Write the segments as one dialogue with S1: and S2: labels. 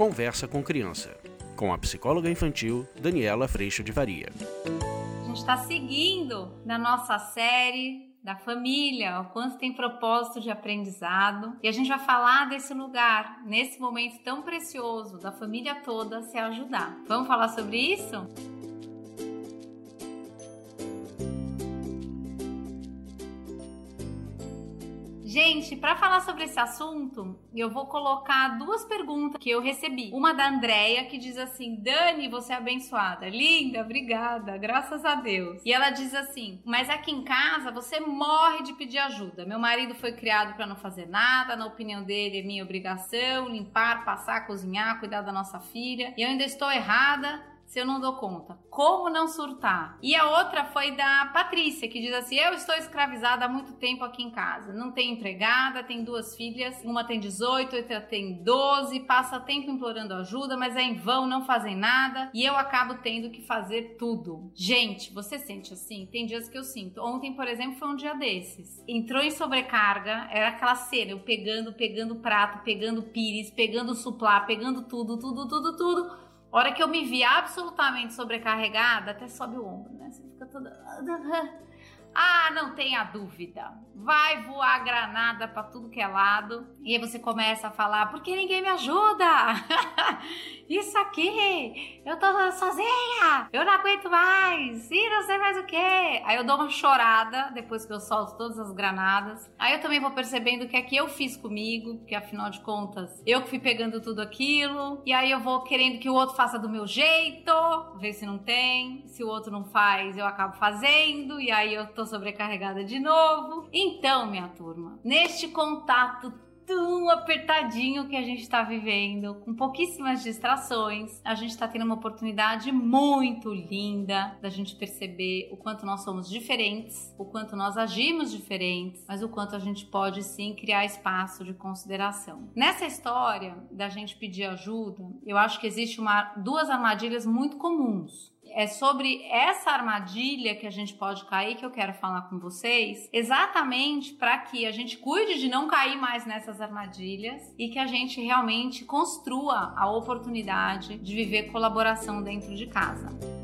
S1: Conversa com Criança, com a psicóloga infantil Daniela Freixo de Varia.
S2: A gente está seguindo na nossa série da família, o quanto tem propósito de aprendizado. E a gente vai falar desse lugar, nesse momento tão precioso, da família toda se ajudar. Vamos falar sobre isso? Gente, para falar sobre esse assunto, eu vou colocar duas perguntas que eu recebi. Uma da Andrea, que diz assim: Dani, você é abençoada. Linda, obrigada, graças a Deus. E ela diz assim: Mas aqui em casa você morre de pedir ajuda. Meu marido foi criado para não fazer nada, na opinião dele é minha obrigação limpar, passar, cozinhar, cuidar da nossa filha. E eu ainda estou errada se eu não dou conta? Como não surtar? E a outra foi da Patrícia, que diz assim: Eu estou escravizada há muito tempo aqui em casa. Não tenho empregada, tenho duas filhas, uma tem 18, outra tem 12, passa tempo implorando ajuda, mas é em vão, não fazem nada e eu acabo tendo que fazer tudo. Gente, você sente assim? Tem dias que eu sinto. Ontem, por exemplo, foi um dia desses. Entrou em sobrecarga, era aquela cena, eu pegando, pegando prato, pegando pires, pegando suplá, pegando tudo, tudo, tudo, tudo hora que eu me vi absolutamente sobrecarregada, até sobe o ombro, né? Você fica toda. Ah, não tenha dúvida. Vai voar granada para tudo que é lado. E aí você começa a falar: por que ninguém me ajuda? Isso aqui, eu tô sozinha, eu não aguento mais, e não sei mais o que. Aí eu dou uma chorada depois que eu solto todas as granadas. Aí eu também vou percebendo o que é que eu fiz comigo, porque afinal de contas, eu que fui pegando tudo aquilo. E aí eu vou querendo que o outro faça do meu jeito, ver se não tem. Se o outro não faz, eu acabo fazendo. E aí eu tô sobrecarregada de novo. Então, minha turma, neste contato tão apertadinho que a gente está vivendo, com pouquíssimas distrações, a gente está tendo uma oportunidade muito linda da gente perceber o quanto nós somos diferentes, o quanto nós agimos diferentes, mas o quanto a gente pode sim criar espaço de consideração. Nessa história da gente pedir ajuda, eu acho que existe uma, duas armadilhas muito comuns é sobre essa armadilha que a gente pode cair que eu quero falar com vocês, exatamente para que a gente cuide de não cair mais nessas armadilhas e que a gente realmente construa a oportunidade de viver colaboração dentro de casa.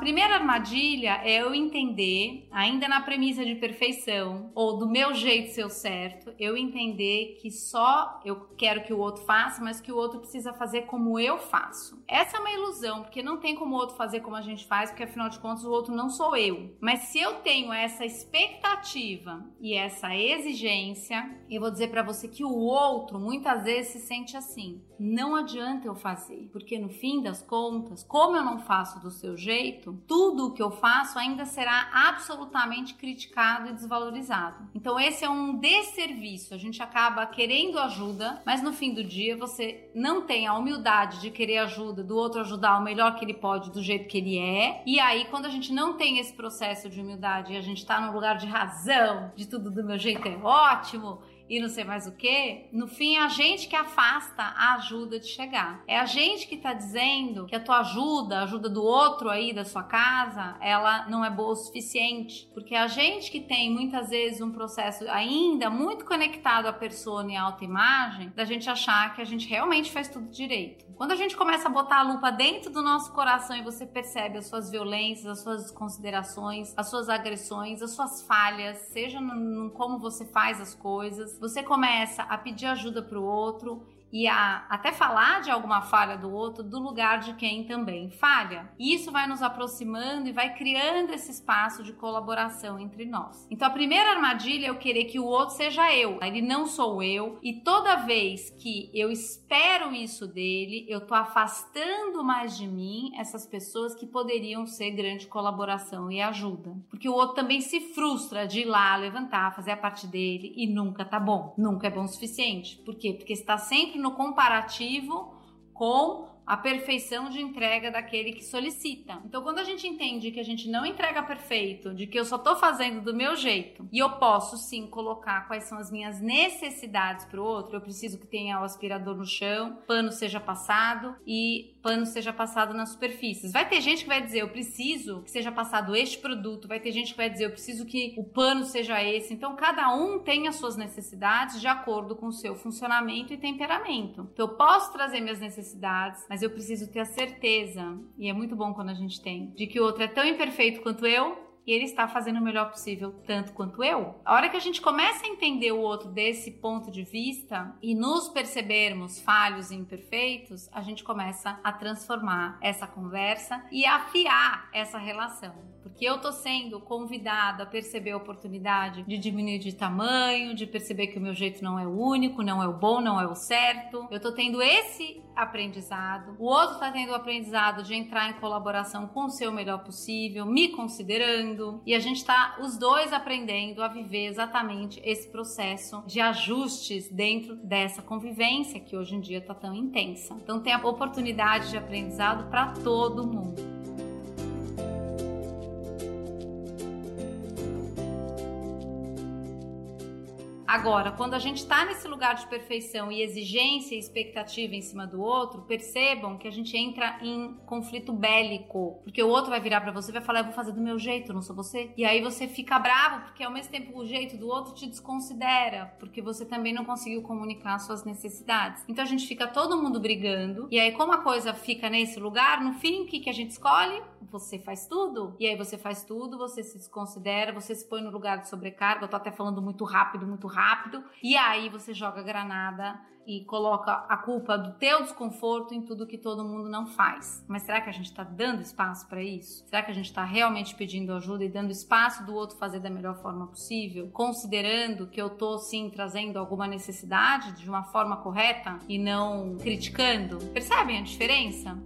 S2: Primeira armadilha é eu entender, ainda na premissa de perfeição, ou do meu jeito ser certo, eu entender que só eu quero que o outro faça, mas que o outro precisa fazer como eu faço. Essa é uma ilusão, porque não tem como o outro fazer como a gente faz, porque afinal de contas o outro não sou eu. Mas se eu tenho essa expectativa e essa exigência, eu vou dizer para você que o outro muitas vezes se sente assim. Não adianta eu fazer, porque no fim das contas, como eu não faço do seu jeito, tudo o que eu faço ainda será absolutamente criticado e desvalorizado. Então, esse é um desserviço. A gente acaba querendo ajuda, mas no fim do dia você não tem a humildade de querer ajuda, do outro ajudar o melhor que ele pode, do jeito que ele é. E aí, quando a gente não tem esse processo de humildade e a gente tá num lugar de razão, de tudo do meu jeito é ótimo e não sei mais o que, no fim é a gente que afasta a ajuda de chegar. É a gente que tá dizendo que a tua ajuda, a ajuda do outro aí da sua casa, ela não é boa o suficiente. Porque a gente que tem muitas vezes um processo ainda muito conectado à persona e à autoimagem, da gente achar que a gente realmente faz tudo direito. Quando a gente começa a botar a lupa dentro do nosso coração e você percebe as suas violências, as suas desconsiderações, as suas agressões, as suas falhas, seja no, no como você faz as coisas, você começa a pedir ajuda para o outro e a até falar de alguma falha do outro do lugar de quem também falha. E isso vai nos aproximando e vai criando esse espaço de colaboração entre nós. Então a primeira armadilha é eu querer que o outro seja eu, ele não sou eu, e toda vez que eu espero isso dele, eu tô afastando mais de mim essas pessoas que poderiam ser grande colaboração e ajuda. Porque o outro também se frustra de ir lá levantar, fazer a parte dele e nunca tá bom. Nunca é bom o suficiente. Por quê? Porque está sempre no comparativo com a perfeição de entrega daquele que solicita. Então, quando a gente entende que a gente não entrega perfeito, de que eu só tô fazendo do meu jeito e eu posso sim colocar quais são as minhas necessidades para o outro, eu preciso que tenha o aspirador no chão, pano seja passado e pano seja passado nas superfícies. Vai ter gente que vai dizer eu preciso que seja passado este produto, vai ter gente que vai dizer eu preciso que o pano seja esse. Então, cada um tem as suas necessidades de acordo com o seu funcionamento e temperamento. Então, eu posso trazer minhas necessidades, mas eu preciso ter a certeza, e é muito bom quando a gente tem, de que o outro é tão imperfeito quanto eu e ele está fazendo o melhor possível, tanto quanto eu. A hora que a gente começa a entender o outro desse ponto de vista e nos percebermos falhos e imperfeitos, a gente começa a transformar essa conversa e afiar essa relação porque eu tô sendo convidada a perceber a oportunidade de diminuir de tamanho, de perceber que o meu jeito não é o único, não é o bom, não é o certo. Eu tô tendo esse aprendizado. O outro tá tendo o aprendizado de entrar em colaboração com o seu melhor possível, me considerando, e a gente tá os dois aprendendo a viver exatamente esse processo de ajustes dentro dessa convivência que hoje em dia tá tão intensa. Então tem a oportunidade de aprendizado para todo mundo. Agora, quando a gente está nesse lugar de perfeição e exigência e expectativa em cima do outro, percebam que a gente entra em conflito bélico, porque o outro vai virar para você e vai falar: "Eu vou fazer do meu jeito, não sou você". E aí você fica bravo porque ao mesmo tempo o jeito do outro te desconsidera, porque você também não conseguiu comunicar suas necessidades. Então a gente fica todo mundo brigando. E aí como a coisa fica nesse lugar, no fim o que que a gente escolhe? Você faz tudo. E aí você faz tudo, você se desconsidera, você se põe no lugar de sobrecarga. Eu tô até falando muito rápido, muito rápido rápido e aí você joga granada e coloca a culpa do teu desconforto em tudo que todo mundo não faz. Mas será que a gente está dando espaço para isso? Será que a gente está realmente pedindo ajuda e dando espaço do outro fazer da melhor forma possível, considerando que eu estou sim trazendo alguma necessidade de uma forma correta e não criticando? Percebem a diferença?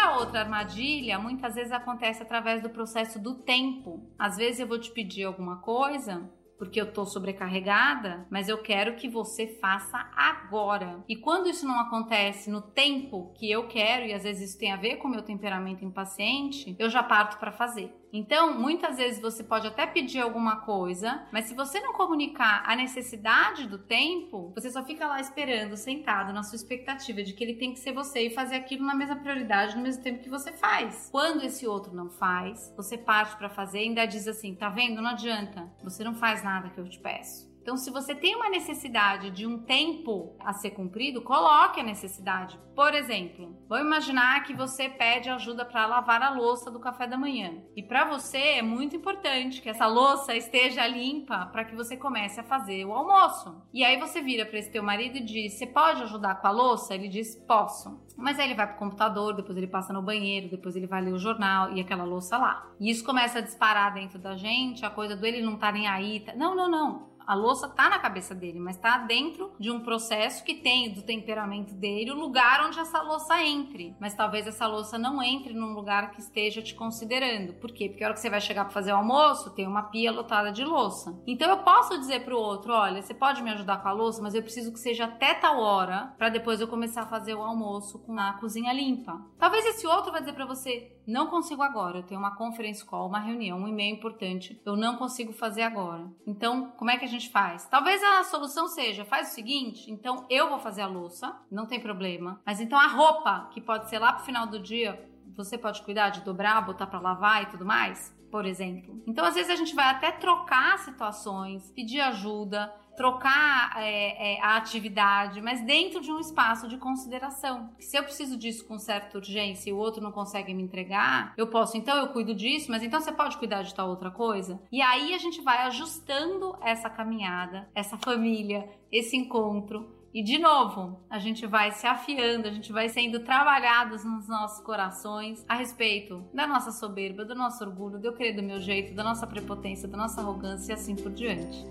S2: A outra armadilha muitas vezes acontece através do processo do tempo. Às vezes eu vou te pedir alguma coisa porque eu tô sobrecarregada, mas eu quero que você faça agora. E quando isso não acontece no tempo que eu quero, e às vezes isso tem a ver com meu temperamento impaciente, eu já parto para fazer. Então, muitas vezes você pode até pedir alguma coisa, mas se você não comunicar a necessidade do tempo, você só fica lá esperando, sentado na sua expectativa de que ele tem que ser você e fazer aquilo na mesma prioridade no mesmo tempo que você faz. Quando esse outro não faz, você parte para fazer e ainda diz assim: "Tá vendo? Não adianta. Você não faz nada que eu te peço". Então, se você tem uma necessidade de um tempo a ser cumprido, coloque a necessidade. Por exemplo, vamos imaginar que você pede ajuda para lavar a louça do café da manhã. E para você é muito importante que essa louça esteja limpa para que você comece a fazer o almoço. E aí você vira para esse teu marido e diz: "Você pode ajudar com a louça?" Ele diz: "Posso". Mas aí ele vai pro computador, depois ele passa no banheiro, depois ele vai ler o jornal e aquela louça lá. E isso começa a disparar dentro da gente, a coisa do ele não tá nem aí. Tá... Não, não, não. A louça tá na cabeça dele, mas tá dentro de um processo que tem do temperamento dele o lugar onde essa louça entre. Mas talvez essa louça não entre num lugar que esteja te considerando. Por quê? Porque a hora que você vai chegar para fazer o almoço, tem uma pia lotada de louça. Então eu posso dizer pro outro, olha, você pode me ajudar com a louça, mas eu preciso que seja até tal hora para depois eu começar a fazer o almoço com a cozinha limpa. Talvez esse outro vai dizer para você, não consigo agora, eu tenho uma conference call, uma reunião, um e-mail importante, eu não consigo fazer agora. Então, como é que a gente gente faz? Talvez a solução seja, faz o seguinte, então eu vou fazer a louça, não tem problema. Mas então a roupa, que pode ser lá pro final do dia, você pode cuidar de dobrar, botar para lavar e tudo mais? Por exemplo. Então, às vezes, a gente vai até trocar situações, pedir ajuda, trocar é, é, a atividade, mas dentro de um espaço de consideração. Se eu preciso disso com certa urgência e o outro não consegue me entregar, eu posso, então eu cuido disso, mas então você pode cuidar de tal outra coisa? E aí a gente vai ajustando essa caminhada, essa família, esse encontro. E de novo, a gente vai se afiando, a gente vai sendo trabalhados nos nossos corações a respeito da nossa soberba, do nosso orgulho, de eu querer do meu jeito, da nossa prepotência, da nossa arrogância e assim por diante.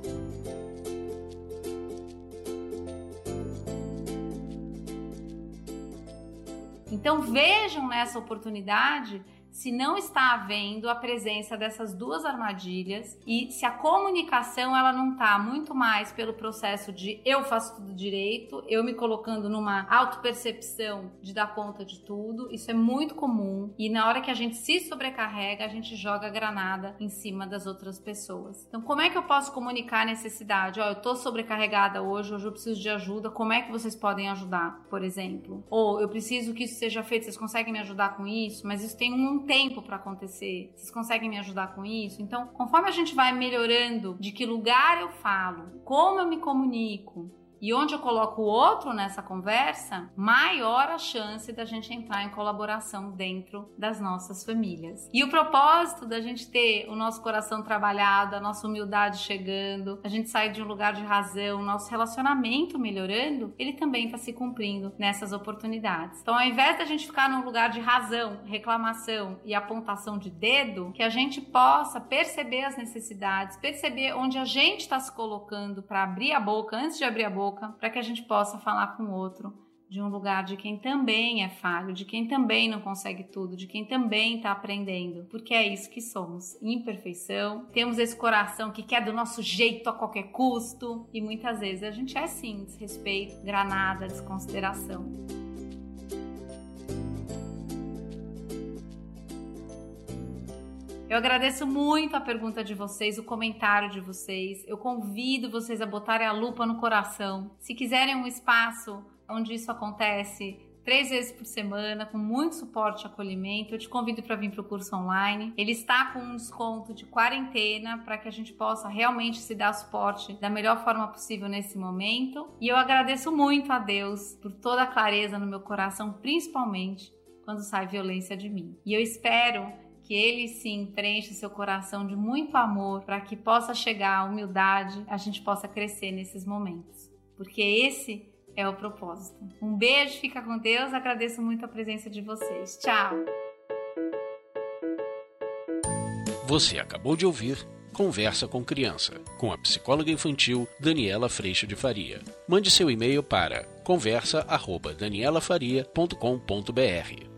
S2: Então vejam nessa oportunidade se não está havendo a presença dessas duas armadilhas e se a comunicação ela não está muito mais pelo processo de eu faço tudo direito, eu me colocando numa autopercepção de dar conta de tudo. Isso é muito comum e na hora que a gente se sobrecarrega, a gente joga granada em cima das outras pessoas. Então, como é que eu posso comunicar a necessidade? Ó, oh, eu tô sobrecarregada hoje, hoje eu preciso de ajuda. Como é que vocês podem ajudar, por exemplo? Ou eu preciso que isso seja feito, vocês conseguem me ajudar com isso? Mas isso tem um tempo para acontecer. Vocês conseguem me ajudar com isso? Então, conforme a gente vai melhorando de que lugar eu falo, como eu me comunico, e onde eu coloco o outro nessa conversa, maior a chance da gente entrar em colaboração dentro das nossas famílias. E o propósito da gente ter o nosso coração trabalhado, a nossa humildade chegando, a gente sair de um lugar de razão, nosso relacionamento melhorando, ele também está se cumprindo nessas oportunidades. Então, ao invés da gente ficar num lugar de razão, reclamação e apontação de dedo, que a gente possa perceber as necessidades, perceber onde a gente está se colocando para abrir a boca antes de abrir a boca boca para que a gente possa falar com o outro de um lugar de quem também é falho, de quem também não consegue tudo, de quem também está aprendendo, porque é isso que somos, imperfeição. Temos esse coração que quer do nosso jeito a qualquer custo e muitas vezes a gente é sim desrespeito, granada, desconsideração. Eu agradeço muito a pergunta de vocês, o comentário de vocês. Eu convido vocês a botarem a lupa no coração. Se quiserem um espaço onde isso acontece, três vezes por semana, com muito suporte e acolhimento. Eu te convido para vir para o curso online. Ele está com um desconto de quarentena para que a gente possa realmente se dar suporte da melhor forma possível nesse momento. E eu agradeço muito a Deus por toda a clareza no meu coração, principalmente quando sai violência de mim. E eu espero que ele sim preencha seu coração de muito amor para que possa chegar a humildade, a gente possa crescer nesses momentos. Porque esse é o propósito. Um beijo, fica com Deus, agradeço muito a presença de vocês. Tchau.
S1: Você acabou de ouvir Conversa com Criança, com a psicóloga infantil Daniela Freixo de Faria. Mande seu e-mail para conversa@danielafaria.com.br.